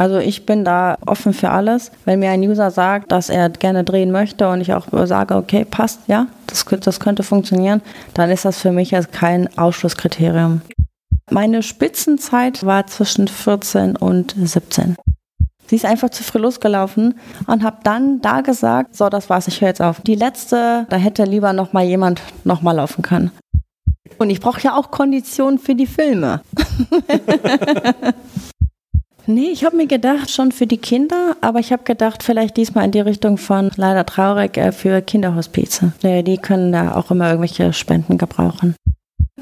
Also ich bin da offen für alles. Wenn mir ein User sagt, dass er gerne drehen möchte und ich auch sage, okay, passt, ja, das, das könnte funktionieren, dann ist das für mich jetzt kein Ausschlusskriterium. Meine Spitzenzeit war zwischen 14 und 17. Sie ist einfach zu früh losgelaufen und habe dann da gesagt, so, das war's, ich höre jetzt auf. Die letzte, da hätte lieber noch mal jemand noch mal laufen können. Und ich brauche ja auch Konditionen für die Filme. nee, ich habe mir gedacht, schon für die Kinder, aber ich habe gedacht, vielleicht diesmal in die Richtung von leider traurig äh, für Kinderhospize. Die können da auch immer irgendwelche Spenden gebrauchen.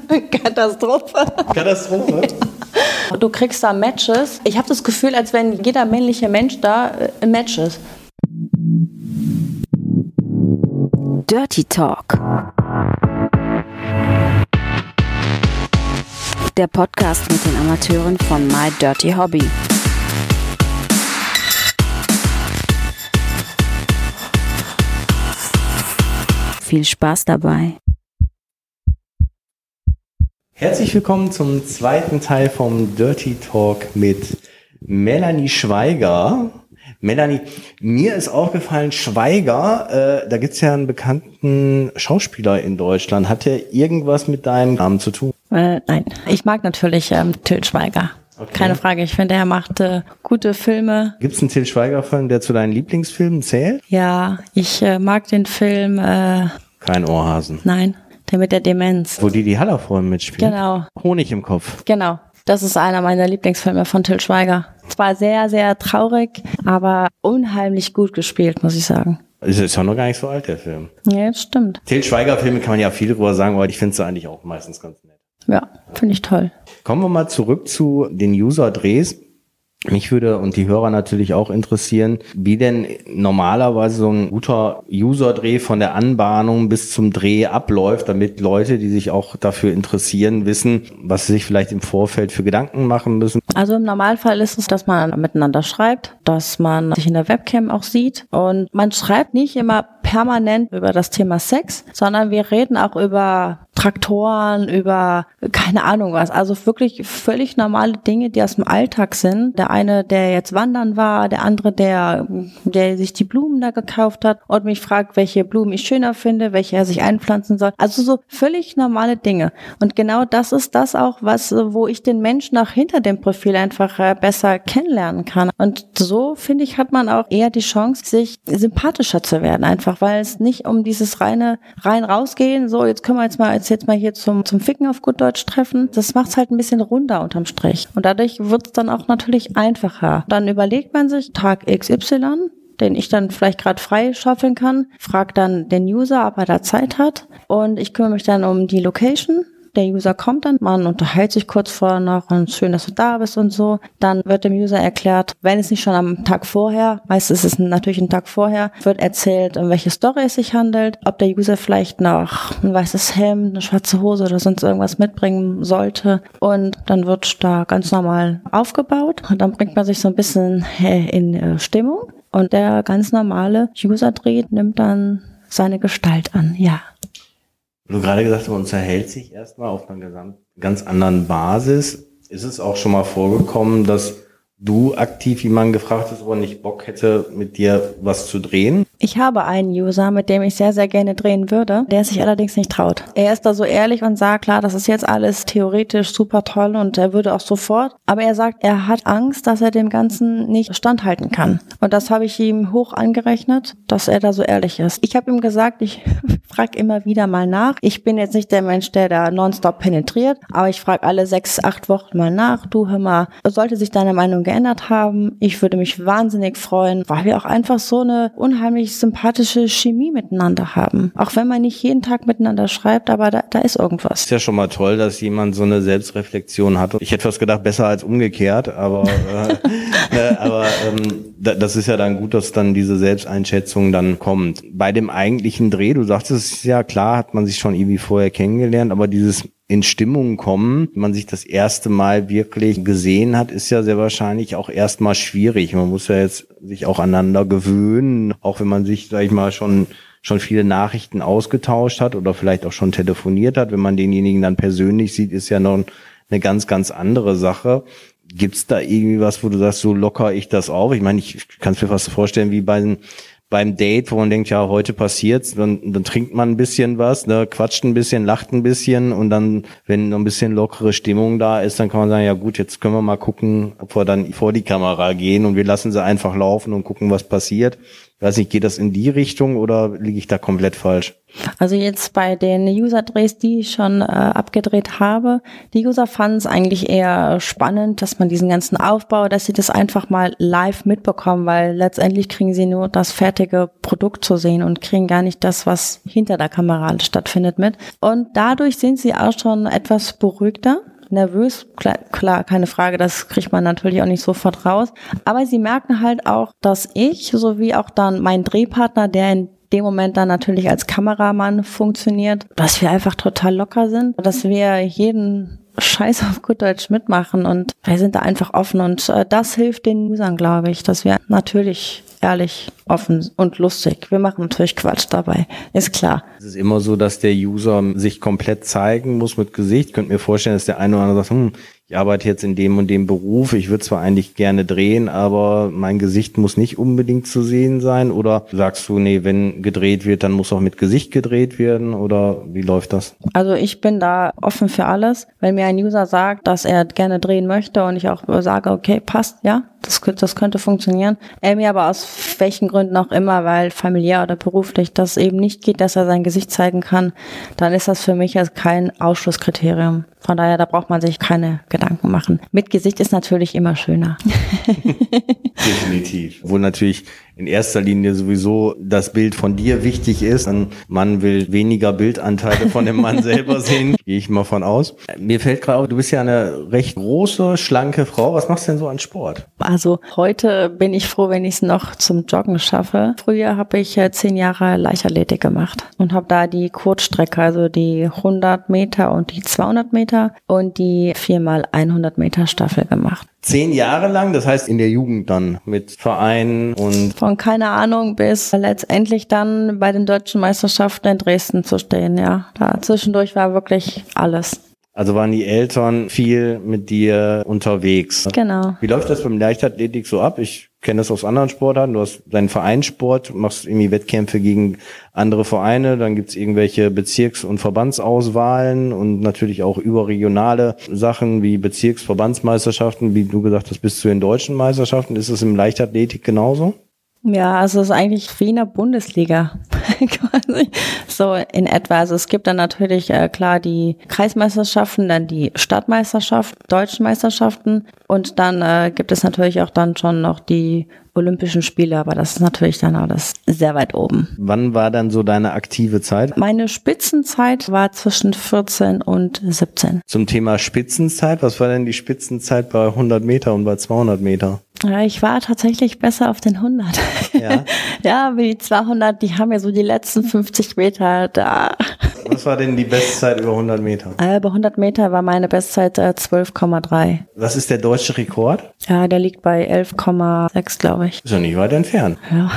Katastrophe. Katastrophe? Du kriegst da Matches. Ich habe das Gefühl, als wenn jeder männliche Mensch da äh, Matches. Dirty Talk. Der Podcast mit den Amateuren von My Dirty Hobby. Viel Spaß dabei. Herzlich willkommen zum zweiten Teil vom Dirty Talk mit Melanie Schweiger. Melanie, mir ist aufgefallen, Schweiger, äh, da gibt's ja einen bekannten Schauspieler in Deutschland. Hat der irgendwas mit deinem Namen zu tun? Äh, nein, ich mag natürlich ähm, Till Schweiger. Okay. Keine Frage, ich finde, er macht äh, gute Filme. Gibt's einen Till Schweiger-Film, der zu deinen Lieblingsfilmen zählt? Ja, ich äh, mag den Film. Äh, Kein Ohrhasen. Nein. Der mit der Demenz. Wo die die Hallerfreunde mitspielen. Genau. Honig im Kopf. Genau. Das ist einer meiner Lieblingsfilme von Till Schweiger. Zwar sehr, sehr traurig, aber unheimlich gut gespielt, muss ich sagen. Ist, ist ja noch gar nicht so alt, der Film. Ja, das stimmt. Till Schweiger-Filme kann man ja viel drüber sagen, aber ich finde sie eigentlich auch meistens ganz nett. Ja, finde ich toll. Kommen wir mal zurück zu den User-Drehs. Mich würde und die Hörer natürlich auch interessieren, wie denn normalerweise so ein guter User-Dreh von der Anbahnung bis zum Dreh abläuft, damit Leute, die sich auch dafür interessieren, wissen, was sie sich vielleicht im Vorfeld für Gedanken machen müssen. Also im Normalfall ist es, dass man miteinander schreibt, dass man sich in der Webcam auch sieht und man schreibt nicht immer permanent über das Thema Sex, sondern wir reden auch über Traktoren, über keine Ahnung was. Also wirklich völlig normale Dinge, die aus dem Alltag sind. Der eine, der jetzt wandern war, der andere, der, der sich die Blumen da gekauft hat und mich fragt, welche Blumen ich schöner finde, welche er sich einpflanzen soll. Also so völlig normale Dinge. Und genau das ist das auch, was, wo ich den Menschen auch hinter dem Profil einfach äh, besser kennenlernen kann. Und so, finde ich, hat man auch eher die Chance, sich sympathischer zu werden, einfach weil es nicht um dieses reine rein rausgehen, so jetzt können wir jetzt mal als jetzt mal hier zum, zum Ficken auf gut Deutsch treffen. Das macht es halt ein bisschen runder unterm Strich. Und dadurch wird es dann auch natürlich einfacher. Dann überlegt man sich Tag XY, den ich dann vielleicht gerade frei schaufeln kann, fragt dann den User, ob er da Zeit hat und ich kümmere mich dann um die Location der User kommt dann, man unterhält sich kurz vorher noch und schön, dass du da bist und so. Dann wird dem User erklärt, wenn es nicht schon am Tag vorher, meistens ist es natürlich ein Tag vorher, wird erzählt, um welche Story es sich handelt, ob der User vielleicht noch ein weißes Hemd, eine schwarze Hose oder sonst irgendwas mitbringen sollte. Und dann wird da ganz normal aufgebaut und dann bringt man sich so ein bisschen in äh, Stimmung. Und der ganz normale User-Dreh nimmt dann seine Gestalt an, ja. Du gerade gesagt hast, man unterhält sich erstmal auf einer ganz anderen Basis. Ist es auch schon mal vorgekommen, dass du aktiv jemanden gefragt hast, ob er nicht Bock hätte, mit dir was zu drehen? Ich habe einen User, mit dem ich sehr, sehr gerne drehen würde, der sich allerdings nicht traut. Er ist da so ehrlich und sagt, klar, das ist jetzt alles theoretisch super toll und er würde auch sofort. Aber er sagt, er hat Angst, dass er dem Ganzen nicht standhalten kann. Und das habe ich ihm hoch angerechnet, dass er da so ehrlich ist. Ich habe ihm gesagt, ich frage immer wieder mal nach. Ich bin jetzt nicht der Mensch, der da nonstop penetriert, aber ich frage alle sechs, acht Wochen mal nach. Du, hör mal, sollte sich deine Meinung geändert haben? Ich würde mich wahnsinnig freuen, weil wir auch einfach so eine unheimlich wirklich sympathische Chemie miteinander haben. Auch wenn man nicht jeden Tag miteinander schreibt, aber da, da ist irgendwas. Ist ja schon mal toll, dass jemand so eine Selbstreflexion hat. Ich hätte fast gedacht, besser als umgekehrt, aber, äh, ne, aber ähm, das ist ja dann gut, dass dann diese Selbsteinschätzung dann kommt. Bei dem eigentlichen Dreh, du sagtest ja klar, hat man sich schon irgendwie vorher kennengelernt, aber dieses in Stimmung kommen, wenn man sich das erste Mal wirklich gesehen hat, ist ja sehr wahrscheinlich auch erstmal schwierig. Man muss ja jetzt sich auch aneinander gewöhnen, auch wenn man sich, sag ich mal, schon schon viele Nachrichten ausgetauscht hat oder vielleicht auch schon telefoniert hat. Wenn man denjenigen dann persönlich sieht, ist ja noch eine ganz, ganz andere Sache. Gibt's da irgendwie was, wo du sagst, so locker ich das auf? Ich meine, ich kann es mir fast vorstellen, wie bei beim Date, wo man denkt, ja, heute passiert's, dann, dann trinkt man ein bisschen was, ne, quatscht ein bisschen, lacht ein bisschen und dann, wenn noch ein bisschen lockere Stimmung da ist, dann kann man sagen, ja gut, jetzt können wir mal gucken, ob wir dann vor die Kamera gehen und wir lassen sie einfach laufen und gucken, was passiert. Ich weiß nicht, geht das in die Richtung oder liege ich da komplett falsch? Also jetzt bei den User-Drehs, die ich schon äh, abgedreht habe, die User fanden es eigentlich eher spannend, dass man diesen ganzen Aufbau, dass sie das einfach mal live mitbekommen, weil letztendlich kriegen sie nur das fertige Produkt zu sehen und kriegen gar nicht das, was hinter der Kamera stattfindet mit. Und dadurch sind sie auch schon etwas beruhigter nervös, klar, klar, keine Frage, das kriegt man natürlich auch nicht sofort raus. Aber sie merken halt auch, dass ich, sowie auch dann mein Drehpartner, der in dem Moment dann natürlich als Kameramann funktioniert, dass wir einfach total locker sind, dass wir jeden Scheiß auf gut Deutsch mitmachen und wir sind da einfach offen und äh, das hilft den Usern, glaube ich, dass wir natürlich ehrlich, offen und lustig. Wir machen natürlich Quatsch dabei, ist klar. Es ist immer so, dass der User sich komplett zeigen muss mit Gesicht. Ich könnte mir vorstellen, dass der eine oder andere sagt, hm, ich arbeite jetzt in dem und dem Beruf, ich würde zwar eigentlich gerne drehen, aber mein Gesicht muss nicht unbedingt zu sehen sein. Oder sagst du, nee, wenn gedreht wird, dann muss auch mit Gesicht gedreht werden? Oder wie läuft das? Also ich bin da offen für alles. Wenn mir ein User sagt, dass er gerne drehen möchte und ich auch sage, okay, passt, ja, das, das könnte funktionieren. Er aber aus welchen Gründen auch immer, weil familiär oder beruflich das eben nicht geht, dass er sein Gesicht zeigen kann, dann ist das für mich als kein Ausschlusskriterium. Von daher, da braucht man sich keine Gedanken machen. Mit Gesicht ist natürlich immer schöner. Definitiv. Wo natürlich in erster Linie sowieso das Bild von dir wichtig ist. Ein Mann will weniger Bildanteile von dem Mann selber sehen, gehe ich mal von aus. Mir fällt gerade auf, du bist ja eine recht große, schlanke Frau. Was machst du denn so an Sport? Also heute bin ich froh, wenn ich es noch zum Joggen schaffe. Früher habe ich äh, zehn Jahre Leichtathletik gemacht und habe da die Kurzstrecke, also die 100 Meter und die 200 Meter und die viermal 100 Meter Staffel gemacht. Zehn Jahre lang, das heißt in der Jugend dann mit Vereinen und von keine Ahnung bis letztendlich dann bei den deutschen Meisterschaften in Dresden zu stehen, ja. Da zwischendurch war wirklich alles. Also waren die Eltern viel mit dir unterwegs. Genau. Wie läuft das beim Leichtathletik so ab? Ich kenne das aus anderen Sportarten. Du hast deinen Vereinssport, machst irgendwie Wettkämpfe gegen andere Vereine, dann gibt's irgendwelche Bezirks- und Verbandsauswahlen und natürlich auch überregionale Sachen wie Bezirksverbandsmeisterschaften, wie du gesagt hast, bis zu den deutschen Meisterschaften. Ist es im Leichtathletik genauso? Ja, also es ist eigentlich wie in der Bundesliga quasi so in etwa. Also es gibt dann natürlich äh, klar die Kreismeisterschaften, dann die Stadtmeisterschaft, deutschen Meisterschaften und dann äh, gibt es natürlich auch dann schon noch die Olympischen Spiele, aber das ist natürlich dann alles sehr weit oben. Wann war dann so deine aktive Zeit? Meine Spitzenzeit war zwischen 14 und 17. Zum Thema Spitzenzeit, was war denn die Spitzenzeit bei 100 Meter und bei 200 Meter? Ja, ich war tatsächlich besser auf den 100. Ja, ja die 200, die haben ja so die letzten 50 Meter da. Was war denn die Bestzeit über 100 Meter? Äh, bei 100 Meter war meine Bestzeit äh, 12,3. Was ist der deutsche Rekord? Ja, der liegt bei 11,6, glaube ich. Ist ja nicht weit entfernt. Ja.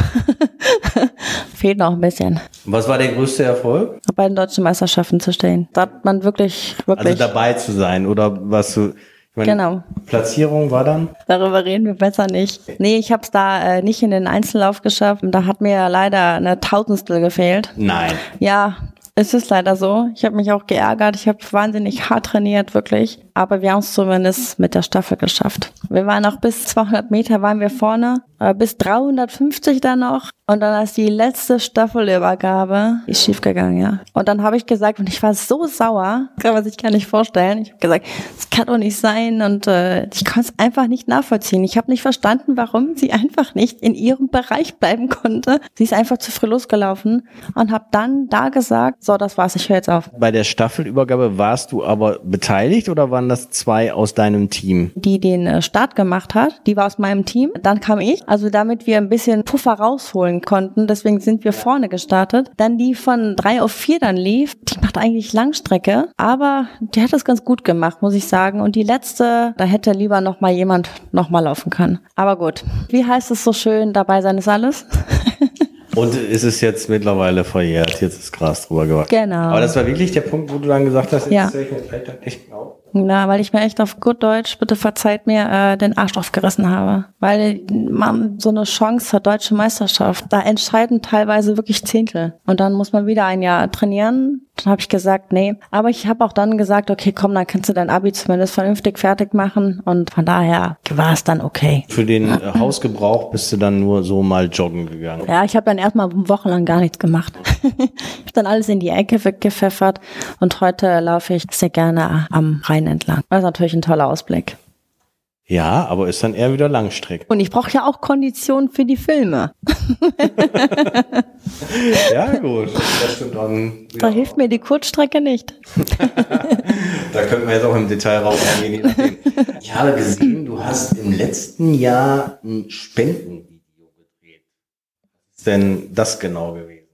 Fehlt noch ein bisschen. Was war der größte Erfolg? Bei den deutschen Meisterschaften zu stehen. Da hat man wirklich, wirklich. Also dabei zu sein oder was du meine, genau. Platzierung war dann? Darüber reden wir besser nicht. Nee, ich habe es da äh, nicht in den Einzellauf geschafft. Da hat mir leider eine Tausendstel gefehlt. Nein. Ja, es ist leider so. Ich habe mich auch geärgert. Ich habe wahnsinnig hart trainiert, wirklich. Aber wir haben es zumindest mit der Staffel geschafft. Wir waren auch bis 200 Meter waren wir vorne, äh, bis 350 dann noch. Und dann als die letzte Staffelübergabe ist schiefgegangen, ja. Und dann habe ich gesagt, und ich war so sauer, kann man sich gar nicht vorstellen. Ich habe gesagt, es kann doch nicht sein und äh, ich kann es einfach nicht nachvollziehen. Ich habe nicht verstanden, warum sie einfach nicht in ihrem Bereich bleiben konnte. Sie ist einfach zu früh losgelaufen und habe dann da gesagt, so, das war's, ich höre jetzt auf. Bei der Staffelübergabe warst du aber beteiligt oder waren das zwei aus deinem Team? Die den äh, Start gemacht hat, die war aus meinem Team. Dann kam ich, also damit wir ein bisschen Puffer rausholen konnten. Deswegen sind wir vorne gestartet. Dann die von drei auf vier dann lief. Die macht eigentlich Langstrecke, aber die hat das ganz gut gemacht, muss ich sagen. Und die letzte, da hätte lieber noch mal jemand noch mal laufen können. Aber gut. Wie heißt es so schön? Dabei sein ist alles. Und ist es jetzt mittlerweile verjährt? Jetzt ist Gras drüber gewachsen. Genau. Aber das war wirklich der Punkt, wo du dann gesagt hast, jetzt ja. ich mir vielleicht nicht genau. Ja, weil ich mir echt auf gut Deutsch, bitte verzeiht mir, äh, den Arsch aufgerissen habe. Weil man so eine Chance zur deutschen Meisterschaft, da entscheiden teilweise wirklich Zehntel. Und dann muss man wieder ein Jahr trainieren. Dann habe ich gesagt, nee. Aber ich habe auch dann gesagt, okay, komm, dann kannst du dein Abi zumindest vernünftig fertig machen. Und von daher war es dann okay. Für den äh, Hausgebrauch bist du dann nur so mal joggen gegangen. Ja, ich habe dann erstmal wochenlang gar nichts gemacht. ich habe dann alles in die Ecke weggepfeffert und heute laufe ich sehr gerne am Rhein entlang. Das ist natürlich ein toller Ausblick. Ja, aber ist dann eher wieder Langstrecke. Und ich brauche ja auch Konditionen für die Filme. ja, gut. Dann da hilft mir die Kurzstrecke nicht. da könnten wir jetzt auch im Detail raus eingehen. Ich habe gesehen, du hast im letzten Jahr ein Spendenvideo gedreht. Was ist denn das genau gewesen?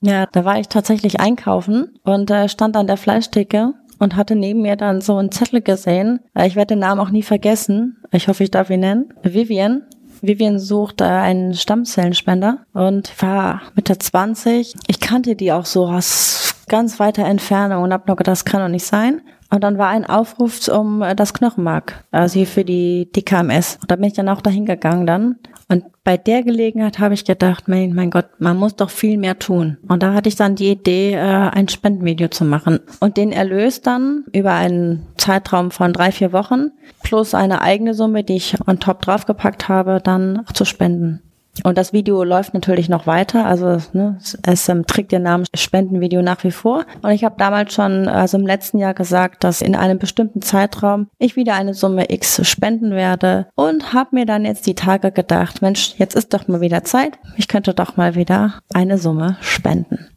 Ja, da war ich tatsächlich einkaufen und äh, stand an der Fleischtheke und hatte neben mir dann so einen Zettel gesehen. Äh, ich werde den Namen auch nie vergessen. Ich hoffe, ich darf ihn nennen. Vivian. Vivian sucht äh, einen Stammzellenspender und war Mitte 20. Ich kannte die auch so aus ganz weiter Entfernung und hab nur gedacht, das kann doch nicht sein. Und dann war ein Aufruf um äh, das Knochenmark, also für die DKMS. Und da bin ich dann auch dahin gegangen dann. Und bei der Gelegenheit habe ich gedacht, mein, mein Gott, man muss doch viel mehr tun. Und da hatte ich dann die Idee, äh, ein Spendenvideo zu machen. Und den Erlös dann über einen Zeitraum von drei, vier Wochen plus eine eigene Summe, die ich on top draufgepackt habe, dann zu spenden. Und das Video läuft natürlich noch weiter, also ne, es ähm, trägt den Namen Spendenvideo nach wie vor. Und ich habe damals schon, also im letzten Jahr gesagt, dass in einem bestimmten Zeitraum ich wieder eine Summe X spenden werde und habe mir dann jetzt die Tage gedacht, Mensch, jetzt ist doch mal wieder Zeit, ich könnte doch mal wieder eine Summe spenden.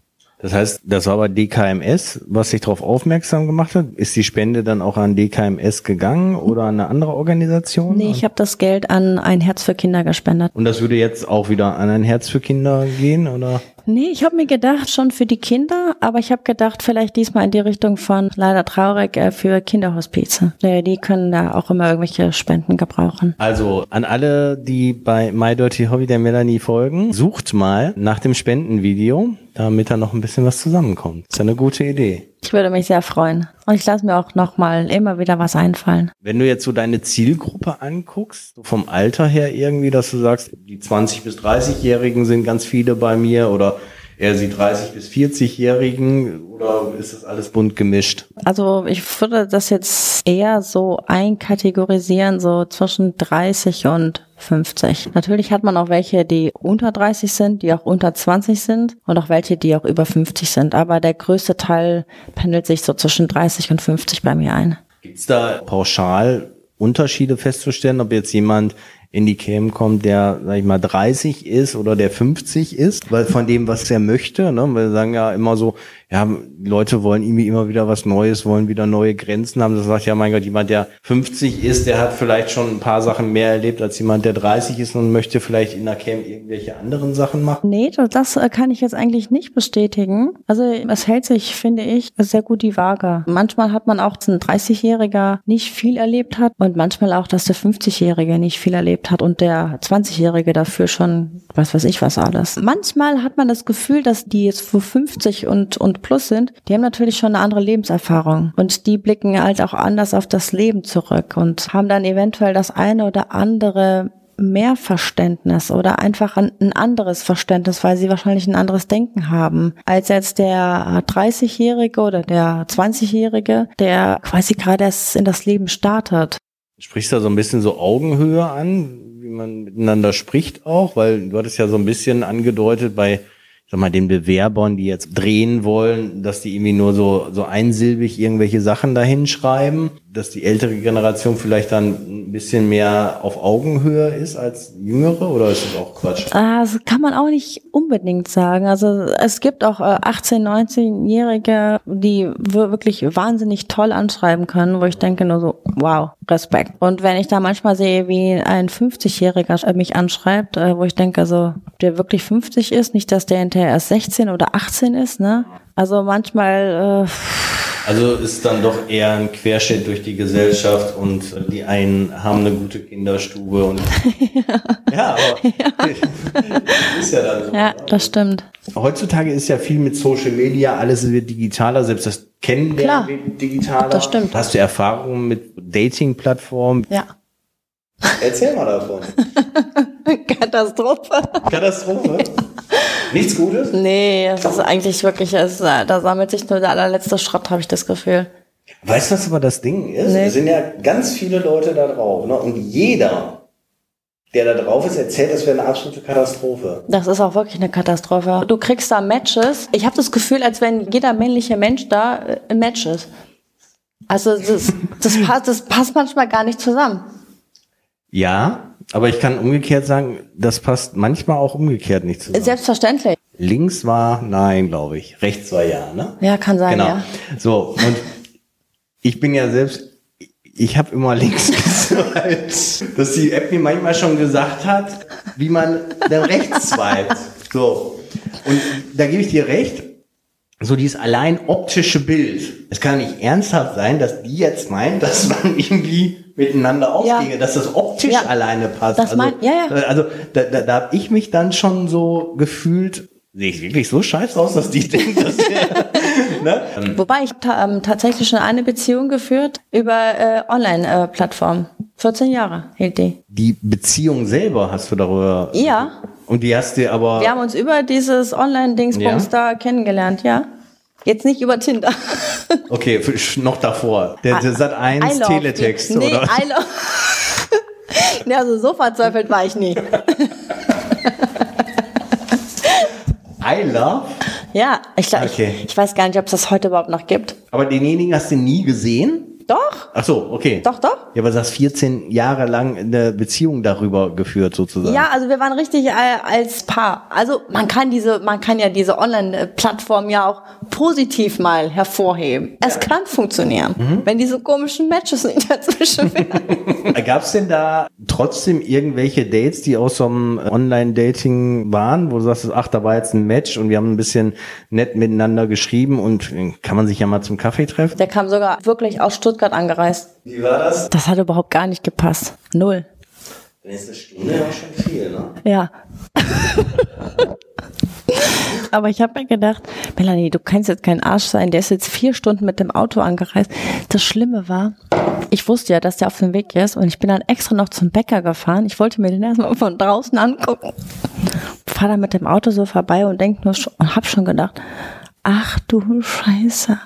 Das heißt, das war aber DKMS, was sich darauf aufmerksam gemacht hat. Ist die Spende dann auch an DKMS gegangen oder an eine andere Organisation? Nee, ich habe das Geld an ein Herz für Kinder gespendet. Und das würde jetzt auch wieder an ein Herz für Kinder gehen, oder? Nee, ich habe mir gedacht, schon für die Kinder, aber ich habe gedacht, vielleicht diesmal in die Richtung von leider traurig äh, für Kinderhospize. Äh, die können da auch immer irgendwelche Spenden gebrauchen. Also an alle, die bei My Dirty Hobby der Melanie folgen, sucht mal nach dem Spendenvideo, damit da noch ein bisschen was zusammenkommt. ist ja eine gute Idee. Ich würde mich sehr freuen. Und ich lasse mir auch nochmal immer wieder was einfallen. Wenn du jetzt so deine Zielgruppe anguckst, so vom Alter her irgendwie, dass du sagst, die 20- bis 30-Jährigen sind ganz viele bei mir oder eher die 30- bis 40-Jährigen oder ist das alles bunt gemischt? Also ich würde das jetzt eher so einkategorisieren, so zwischen 30 und 50. Natürlich hat man auch welche, die unter 30 sind, die auch unter 20 sind und auch welche, die auch über 50 sind. Aber der größte Teil pendelt sich so zwischen 30 und 50 bei mir ein. Gibt es da pauschal Unterschiede festzustellen, ob jetzt jemand in die Cam kommt, der, sag ich mal, 30 ist oder der 50 ist, weil von dem, was er möchte, ne? Wir sagen ja immer so, ja, Leute wollen irgendwie immer wieder was Neues, wollen wieder neue Grenzen haben. Das sagt ja, mein Gott, jemand, der 50 ist, der hat vielleicht schon ein paar Sachen mehr erlebt als jemand, der 30 ist und möchte vielleicht in der Camp irgendwelche anderen Sachen machen. Nee, das äh, kann ich jetzt eigentlich nicht bestätigen. Also es hält sich, finde ich, sehr gut die Waage. Manchmal hat man auch, dass ein 30-Jähriger nicht viel erlebt hat und manchmal auch, dass der 50-Jährige nicht viel erlebt hat und der 20-Jährige dafür schon, was weiß ich was alles. Manchmal hat man das Gefühl, dass die jetzt vor 50 und, und plus sind, die haben natürlich schon eine andere Lebenserfahrung. Und die blicken halt auch anders auf das Leben zurück und haben dann eventuell das eine oder andere mehr Verständnis oder einfach ein anderes Verständnis, weil sie wahrscheinlich ein anderes Denken haben, als jetzt der 30-Jährige oder der 20-Jährige, der quasi gerade erst in das Leben startet. Sprichst da so ein bisschen so Augenhöhe an, wie man miteinander spricht auch, weil du hattest ja so ein bisschen angedeutet bei sag mal, den Bewerbern, die jetzt drehen wollen, dass die irgendwie nur so, so einsilbig irgendwelche Sachen dahin schreiben, dass die ältere Generation vielleicht dann ein bisschen mehr auf Augenhöhe ist als jüngere oder ist das auch Quatsch? Also kann man auch nicht unbedingt sagen. Also es gibt auch 18, äh, 19-Jährige, die wirklich wahnsinnig toll anschreiben können, wo ich denke nur so, wow, Respekt. Und wenn ich da manchmal sehe, wie ein 50-Jähriger mich anschreibt, äh, wo ich denke so, der wirklich 50 ist, nicht, dass der hinterher erst 16 oder 18 ist, ne? Also manchmal, äh, Also ist dann doch eher ein Querschnitt durch die Gesellschaft und die einen haben eine gute Kinderstube und ja, aber ist ja dann so. Ja, das stimmt. Heutzutage ist ja viel mit Social Media, alles wird digitaler, selbst das Kennenlernen Klar. wird digitaler. Das stimmt. Hast du Erfahrungen mit Dating-Plattformen? Ja. Erzähl mal davon. Katastrophe. Katastrophe. Nichts Gutes? Nee, es ist eigentlich wirklich, es, da sammelt sich nur der allerletzte Schrott, habe ich das Gefühl. Weißt du, was aber das Ding ist? Nee. Es sind ja ganz viele Leute da drauf. Ne? Und jeder, der da drauf ist, erzählt, das wäre eine absolute Katastrophe. Das ist auch wirklich eine Katastrophe. Du kriegst da Matches. Ich habe das Gefühl, als wenn jeder männliche Mensch da äh, ein Match ist. Also das, das, passt, das passt manchmal gar nicht zusammen. Ja, aber ich kann umgekehrt sagen, das passt manchmal auch umgekehrt nicht zusammen. Selbstverständlich. Links war nein, glaube ich. Rechts war ja, ne? Ja, kann sein, Genau. ja. So, und ich bin ja selbst, ich habe immer links geswiped, dass die App mir manchmal schon gesagt hat, wie man dann rechts swiped. So. Und da gebe ich dir recht, so dieses allein optische Bild. Es kann nicht ernsthaft sein, dass die jetzt meint, dass man irgendwie miteinander ausgehe, dass das optisch Ja. alleine passt. Das mein- ja, ja. Also da, da, da habe ich mich dann schon so gefühlt, sehe ich wirklich so scheiße aus, dass die denkt, dass ne? Wobei ich ta ähm, tatsächlich schon eine Beziehung geführt über äh, Online-Plattformen. 14 Jahre hielt die. Die Beziehung selber hast du darüber. Ja. Und die hast du aber. Wir haben uns über dieses Online-Dingsbums Ja? da kennengelernt, ja. Jetzt nicht über Tinder. Okay, noch davor. Der, der Sat 1 I love Teletext you. Nee, oder? I love. nee, also so verzweifelt war ich nie. I love. Ja, ich, glaub, Okay. ich, ich weiß gar nicht, ob es das heute überhaupt noch gibt. Aber denjenigen hast du nie gesehen? Doch, Ach so, okay. doch, doch. Ja, aber du hast 14 Jahre lang eine Beziehung darüber geführt sozusagen. Ja, also wir waren richtig äh, als Paar. Also man kann diese, man kann ja diese Online-Plattform ja auch positiv mal hervorheben. Es kann funktionieren, Mhm. wenn diese komischen Matches nicht dazwischen wären. Gab es denn da trotzdem irgendwelche Dates, die aus so einem Online-Dating waren, wo du sagst, ach, da war jetzt ein Match und wir haben ein bisschen nett miteinander geschrieben und äh, kann man sich ja mal zum Kaffee treffen? Der kam sogar wirklich aus Stuttgart angereist. Wie war das? Das hat überhaupt gar nicht gepasst. Null. Dann ist eine Stunde ja schon viel, ne? Ja. Aber ich habe mir gedacht, Melanie, du kannst jetzt kein Arsch sein. Der ist jetzt vier Stunden mit dem Auto angereist. Das Schlimme war, ich wusste ja, dass der auf dem Weg ist und ich bin dann extra noch zum Bäcker gefahren. Ich wollte mir den erstmal von draußen angucken. Fahr dann mit dem Auto so vorbei und denk nur schon, und hab schon gedacht, ach du Scheiße,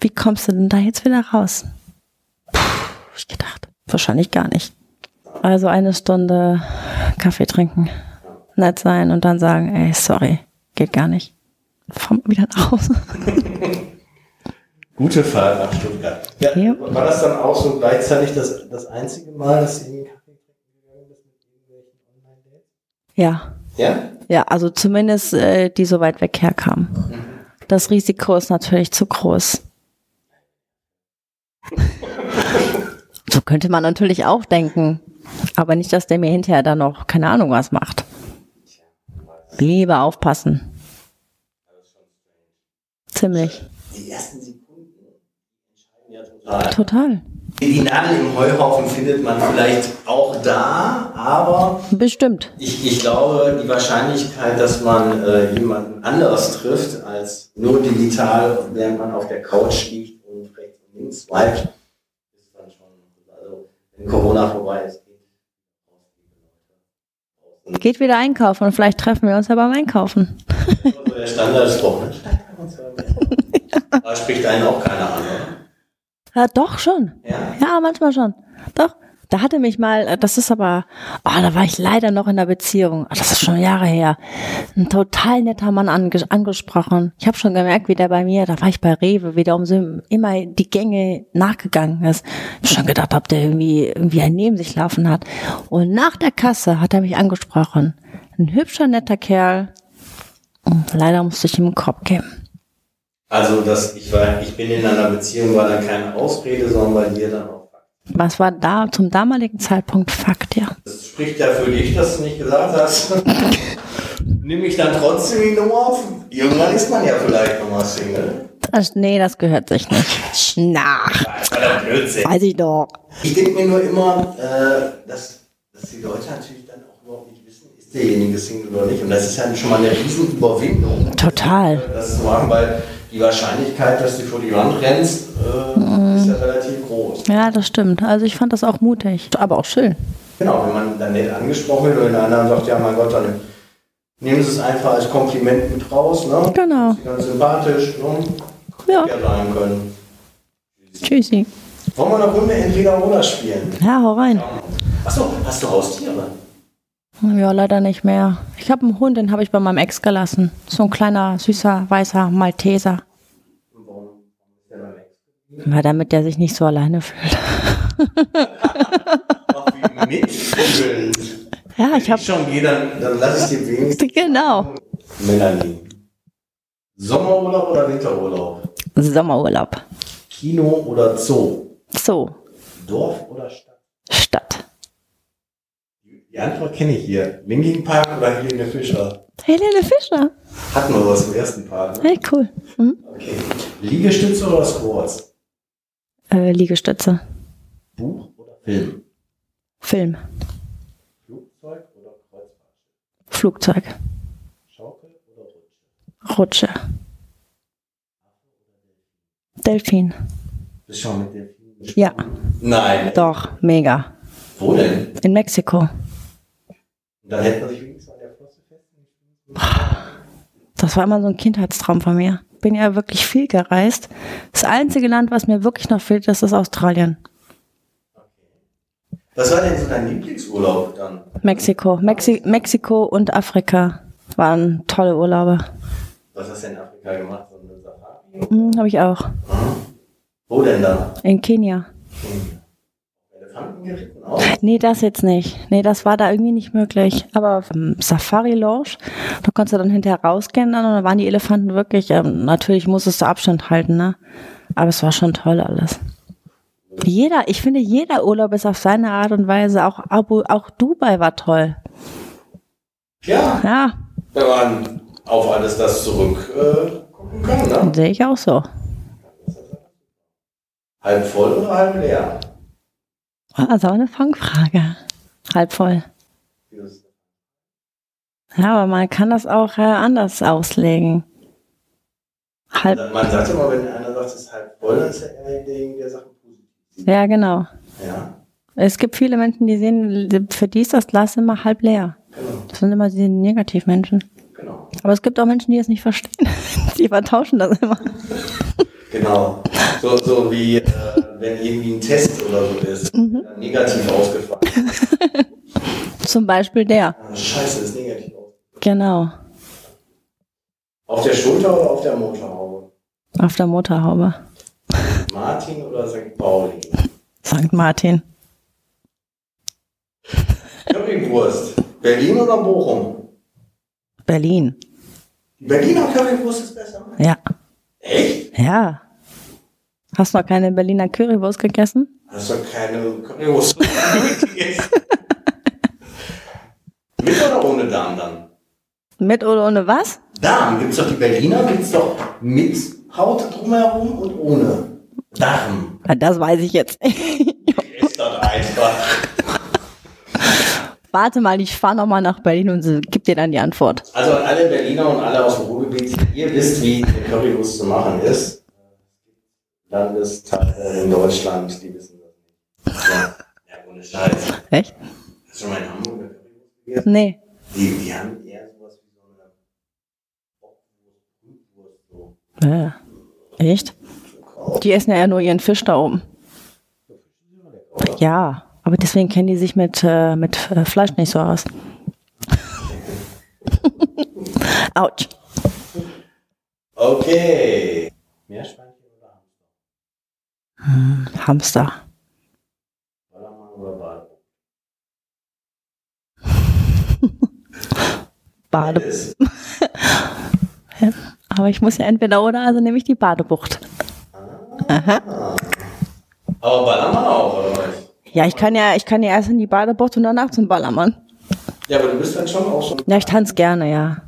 wie kommst du denn da jetzt wieder raus? Puh, ich gedacht, wahrscheinlich gar nicht. Also eine Stunde Kaffee trinken, nett sein und dann sagen, ey, sorry, geht gar nicht. Fahr mal wieder nach Hause. Gute Fahrt nach Stuttgart. Ja, Ja. War das dann auch so gleichzeitig das, das einzige Mal, dass du in den Kaffee trinken gegangen bist mit irgendwelchen Online-Dates? Ja, Ja? ja, also zumindest äh, die so weit weg herkamen. Das Risiko ist natürlich zu groß. Könnte man natürlich auch denken. Aber nicht, dass der mir hinterher dann noch keine Ahnung was macht. Lieber aufpassen. Ziemlich. Die ersten Sekunden entscheiden ja total. Total. Die Nadel im Heuhaufen findet man vielleicht auch da, aber Bestimmt. ich, ich glaube, die Wahrscheinlichkeit, dass man äh, jemanden anderes trifft als nur digital, während man auf der Couch liegt und rechts und links swiped, wenn Corona vorbei ist, geht Geht wieder einkaufen und vielleicht treffen wir uns ja beim Einkaufen. so der Standardspruch. Ne? Da spricht einen auch keiner an, oder? Ja, doch schon. Ja. Ja, manchmal schon. Doch. Da hatte mich mal, äh, das ist aber, oh, da war ich leider noch in der Beziehung. Oh, Das ist schon Jahre her. Ein total netter Mann ange angesprochen. Ich habe schon gemerkt, wie der bei mir, da war ich bei Rewe, wie der um so immer die Gänge nachgegangen ist. Ich hab schon gedacht, ob der irgendwie, irgendwie einen neben sich laufen hat. Und nach der Kasse hat er mich angesprochen. Ein hübscher, netter Kerl. Und leider musste ich ihm einen Kopf geben. Also, das, ich, war, ich bin in einer Beziehung, war dann keine Ausrede, sondern bei dir dann auch. Was war da zum damaligen Zeitpunkt Fakt, ja. Das spricht ja für dich, dass du nicht gesagt hast. Nimm ich dann trotzdem die Nummer auf? Irgendwann ist man ja vielleicht nochmal Single. Das, nee, das gehört sich nicht. Nach. Weiß ich doch. Ich denke mir nur immer, äh, dass, dass die Leute natürlich dann auch überhaupt nicht wissen, ist derjenige Single oder nicht. Und das ist ja schon mal eine riesen Überwindung. Total. Das zu machen, weil die Wahrscheinlichkeit, dass du vor die Wand rennst, äh, ist ja relativ groß. Ja, das stimmt. Also ich fand das auch mutig, aber auch schön. Genau, wenn man dann nett angesprochen wird und der andere sagt, ja mein Gott, dann nehmen Sie es einfach als Kompliment mit raus, ne? Genau. Sie ganz sympathisch, ne? Ja. Ja, sein können. Tschüssi. Wollen wir eine Runde entweder oder spielen? Ja, hau rein. Achso, hast du Haustiere? Ja, leider nicht mehr. Ich habe einen Hund, den habe ich bei meinem Ex gelassen. So ein kleiner, süßer, weißer Malteser. Weil damit der sich nicht so alleine fühlt. Mitfühlend. Ja, ich habe schon gehe, dann, lass ich dir wenigstens. genau Melanie. Sommerurlaub oder Winterurlaub? Sommerurlaub. Kino oder Zoo? So, Dorf oder Stadt? Stadt. Die Antwort kenne ich hier. Linkin Park oder Helene Fischer? Helene Fischer. Hatten wir was im ersten Part. Ne? Hey, cool. Mhm. Okay. Liegestütze oder Squats? Äh, Liegestütze. Buch oder Film? Film. Flugzeug oder Kreuzfahrt? Flugzeug. Schaukel oder Rutsche? Rutsche. Delfin. Bist schon mit Delfinen Ja, Nein. doch, mega. Wo denn? In Mexiko. Und dann hätte man sich wenigstens an der Flosse festgehalten. Das war immer so ein Kindheitstraum von mir. Bin ja wirklich viel gereist. Das einzige Land, was mir wirklich noch fehlt, das ist Australien. Was war denn so dein Lieblingsurlaub dann? Mexiko. Mexi Mexiko und Afrika waren tolle Urlaube. Was hast du in Afrika gemacht? So eine Safari? Hm, Habe ich auch. Wo denn da? In Kenia. Elefanten geritten auch? Nee, das jetzt nicht. Nee, das war da irgendwie nicht möglich. Aber ähm, Safari Lounge, da konntest du dann hinterher rausgehen und dann waren die Elefanten wirklich, ähm, natürlich musstest du Abstand halten, ne? Aber es war schon toll alles. Jeder, ich finde, jeder Urlaub ist auf seine Art und Weise, auch, Abu, auch Dubai war toll. Ja, Ja, wenn man auf alles das zurück äh, gucken kann, ne? sehe ich auch so. Halb voll oder halb leer? Also eine Fangfrage. Halb voll. Ja, aber man kann das auch äh, anders auslegen. Halb, Man sagt immer, wenn einer sagt, es ist halb voll, dann ist er eher derjenige, der Sachen positiv sieht. ja, genau. Ja, Es gibt viele Menschen, die sehen, für die ist das Glas immer halb leer. genau, Das sind immer die Negativmenschen. genau. Aber es gibt auch Menschen, die es nicht verstehen. Die vertauschen das immer. Genau. So, so wie äh, wenn irgendwie ein Test oder so ist, dann negativ ausgefallen. Zum Beispiel der. Ah, Scheiße, ist negativ ausgefallen. Genau. Auf der Schulter oder auf der Motorhaube? Auf der Motorhaube. Martin oder St. Pauli? St. Martin. Currywurst. Berlin oder Bochum? Berlin. Berliner Currywurst ist besser. Ja. Echt? Ja. Hast du noch keine Berliner Currywurst gegessen? Hast du keine Currywurst gegessen? Mit oder ohne Darm dann? Mit oder ohne was? Darm. Gibt's doch die Berliner, gibt's doch mit Haut drumherum und ohne. Darm. Ja, Das weiß ich jetzt. Ist das einfach. Warte mal, ich fahre nochmal nach Berlin und gib dir dann die Antwort. Also an alle Berliner und alle aus dem Ruhrgebiet, ihr wisst, wie eine Currywurst zu machen ist. Landesteile in Deutschland, die wissen das nicht. Ja, ja ohne Scheiß. Echt? Hast du schon mal in Hamburg eine Currywurst gegessen? Nee. Die, die haben eher sowas wie so eine Bockwurst, Brühwurst, so. Ja. Echt? Die essen ja nur ihren Fisch da oben. Ja, aber deswegen kennen die sich mit, äh, mit äh, Fleisch nicht so aus. Autsch. Okay. Meerschweinchen oder Hamster. Ballermann oder Bade? Aber ich muss ja entweder oder, also nehme ich die Badebucht. Aber Ballermann auch, oder was? Ja, ich kann ja, ich kann ja erst in die Badebucht und danach zum Ballermann. Ja, aber du bist dann schon auch schon. Ja, ich tanze gerne, ja.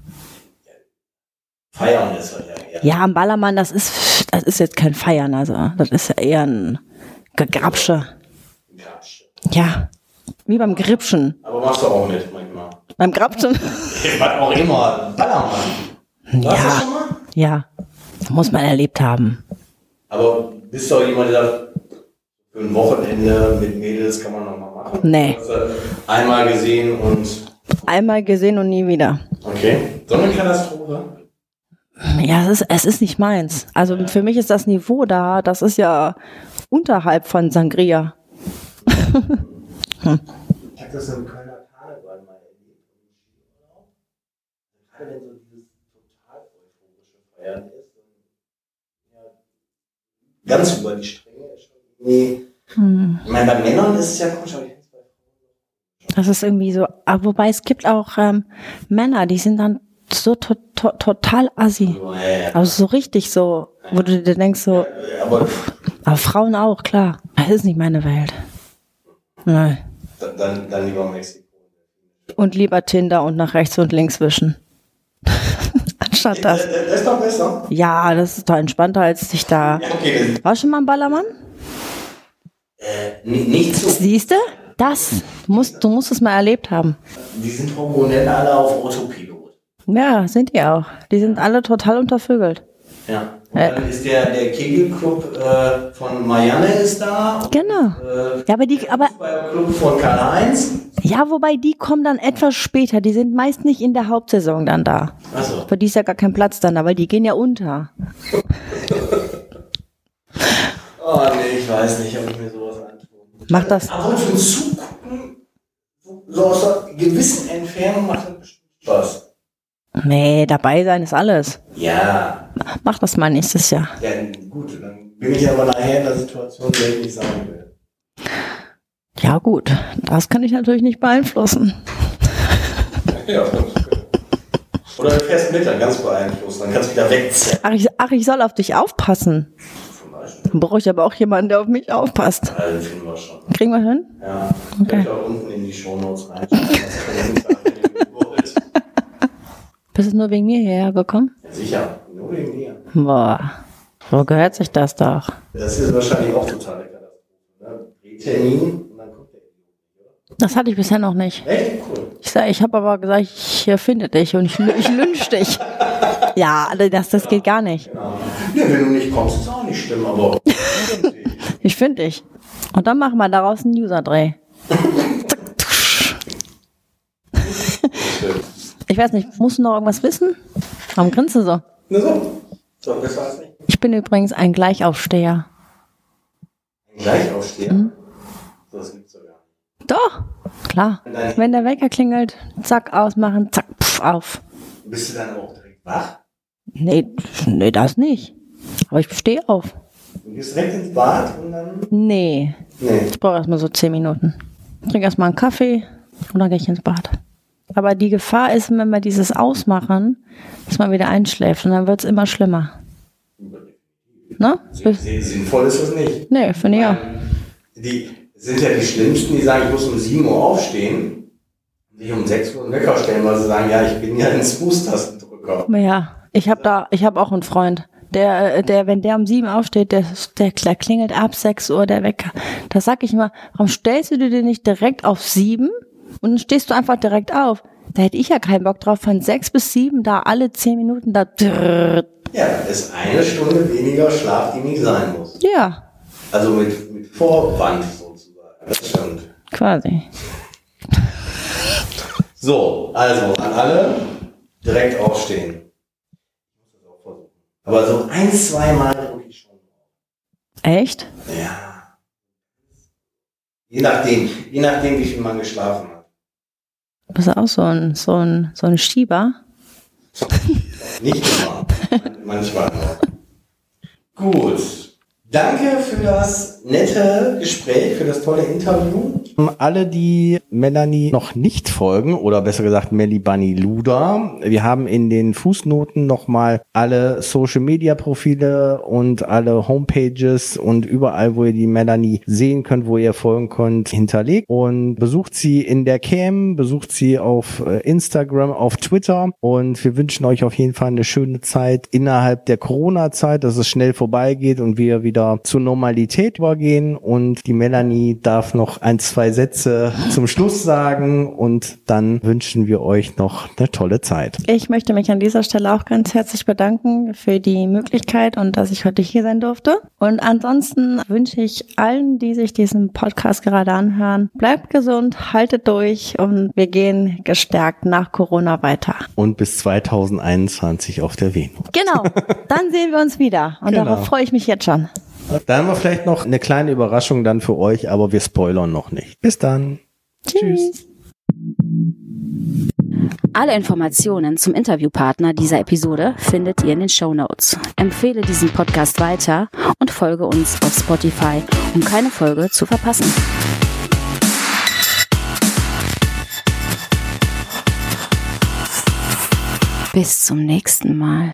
Feiern ist halt ja Ja, am Ballermann, das ist, das ist jetzt kein Feiern, also das ist ja eher ein Gegrapsche. Ja, wie beim Gripschen. Aber machst du auch mit manchmal. Beim Grapschen? Was auch immer. Ballermann. Warst du Ja, schon mal? ja, muss man erlebt haben. Aber bist du auch jemand, der sagt, für ein Wochenende mit Mädels kann man noch mal machen? Nee. Einmal gesehen und Einmal gesehen und nie wieder. okay. So eine Katastrophe. Ja, es ist, es ist nicht meins. Also für mich ist das Niveau da, das ist ja unterhalb von Sangria. Ich habe das im Kölner Karneval mal erlebt. Gerade wenn so dieses total euphorische Feiern ist, ganz über die Stränge ist schon irgendwie. Ich meine, bei Männern ist es ja komisch, aber ich finde es bei Das ist irgendwie so, aber wobei es gibt auch ähm, Männer, die sind dann so to to total assi. Also so richtig so, wo du dir denkst so, Aber aber Frauen auch, klar. Das ist nicht meine Welt. Nein. dann- dann, dann lieber Mexiko. Und lieber Tinder und nach rechts und links wischen. Anstatt das. Das, das ist doch besser. Ja, das ist doch entspannter, als sich da. Ja, okay. War schon mal ein Ballermann? äh, nicht, nicht so. Siehst du? Das. Du musst, du musst es mal erlebt haben. Die sind hormonell alle auf Autopilot. Ja, sind die auch. Die sind alle total untervögelt. Ja. Und Ja. dann ist der, der Kegelclub äh, von Marianne ist da. Genau. Äh, Ja, aber die, aber, Club von Karl-Heinz. ja, wobei die kommen dann etwas später. Die sind meist nicht in der Hauptsaison dann da. Achso. Für die ist ja gar kein Platz dann, aber die gehen ja unter. Oh nee, ich weiß nicht, ob ich mir sowas antue. Mach das. Aber zum Zugucken, so so aus einer gewissen Entfernung macht das bestimmt Spaß. Nee, dabei sein ist alles. Ja. Mach das mal nächstes Jahr. Ja, gut, dann bin ich aber nachher in der Situation, der ich nicht sagen will. Ja, gut. Das kann ich natürlich nicht beeinflussen. Ja, Oder du fährst mit, dann ganz beeinflusst, dann kannst du wieder wegzerren. Ach ich, ach, ich soll auf dich aufpassen. Zum Beispiel. Dann brauche ich aber auch jemanden, der auf mich aufpasst. Also, finden wir schon. Kriegen wir hin? Ja, Okay. ihr auch unten in die Shownotes reinschreiben. was für einen Tag ihr wollt. Bist du nur wegen mir hierher gekommen? Sicher, nur wegen mir. Boah, so gehört sich das doch. Das ist wahrscheinlich auch totale Katastrophe. Ne? Drehtermin und dann kommt der Das hatte ich bisher noch nicht. Echt cool. Ich, sag, ich habe aber gesagt, ich finde dich und ich, ich lynch dich. Ja, das, das geht gar nicht. Genau. Ne, wenn du nicht kommst, ist auch nicht schlimm, aber. Ich finde dich. Und dann machen wir daraus einen User-Dreh. Ich weiß nicht, musst du noch irgendwas wissen? Warum grinst du so? Na so. So, besser als nicht. Ich bin übrigens ein Gleichaufsteher. Gleich aufstehen. So, das gibt's sogar. Doch, klar. Wenn der Wecker klingelt, zack, ausmachen, zack, pf, auf. Bist du dann auch direkt wach? Nee, nee, das nicht. Aber ich stehe auf. Du gehst direkt ins Bad und dann. Nee, Nee. ich brauche erstmal so zehn Minuten. Ich trinke erstmal einen Kaffee und dann gehe ich ins Bad. Aber die Gefahr ist, wenn wir dieses ausmachen, dass man wieder einschläft und dann wird es immer schlimmer. Ne? Sin- Sinnvoll ist das nicht. Nee, finde ich auch. Die sind ja die Schlimmsten, die sagen, ich muss um 7 Uhr aufstehen, sich um 6 Uhr einen Wecker stellen, weil sie sagen, ja, ich bin ja ein Fußtastendrücker. Ja, ich habe da, ich habe auch einen Freund, der, der, wenn der um sieben aufsteht, der, der kl- klingelt ab sechs Uhr der Wecker. Da sag ich immer, warum stellst du dir den nicht direkt auf sieben und dann stehst du einfach direkt auf? Da hätte ich ja keinen Bock drauf, von sechs bis sieben da alle zehn Minuten da. drrrr. Ja, das ist eine Stunde weniger Schlaf, die nicht sein muss. Ja, Also mit, mit Vorwand sozusagen. Das stimmt. quasi. So, also an alle direkt aufstehen. Aber so ein, zwei Mal drücke ich schon. Echt? Ja. Je nachdem, je nachdem, wie viel man geschlafen hat. Du bist auch so ein, so ein, so ein Schieber. Nicht immer. Manchmal. Gut. Danke für das nette Gespräch, für das tolle Interview. Alle, die Melanie noch nicht folgen, oder besser gesagt Melly Bunny Luda, wir haben in den Fußnoten nochmal alle Social Media Profile und alle Homepages und überall, wo ihr die Melanie sehen könnt, wo ihr folgen könnt, hinterlegt. Und besucht sie in der Cam, besucht sie auf äh, Instagram, auf Twitter. Und wir wünschen euch auf jeden Fall eine schöne Zeit innerhalb der Corona-Zeit, dass es schnell vorbeigeht und wir wieder zur Normalität übergehen. Und die Melanie darf noch ein, zwei Sätze zum Schluss sagen und dann wünschen wir euch noch eine tolle Zeit. Ich möchte mich an dieser Stelle auch ganz herzlich bedanken für die Möglichkeit und dass ich heute hier sein durfte. Und ansonsten wünsche ich allen, die sich diesen Podcast gerade anhören, bleibt gesund, haltet durch und wir gehen gestärkt nach Corona weiter. Und bis 2021 auf der Venus. Genau, dann sehen wir uns wieder und Genau. darauf freue ich mich jetzt schon. Da haben wir vielleicht noch eine kleine Überraschung dann für euch, aber wir spoilern noch nicht. Bis dann. Tschüss. Alle Informationen zum Interviewpartner dieser Episode findet ihr in den Show Notes. Empfehle diesen Podcast weiter und folge uns auf Spotify, um keine Folge zu verpassen. Bis zum nächsten Mal.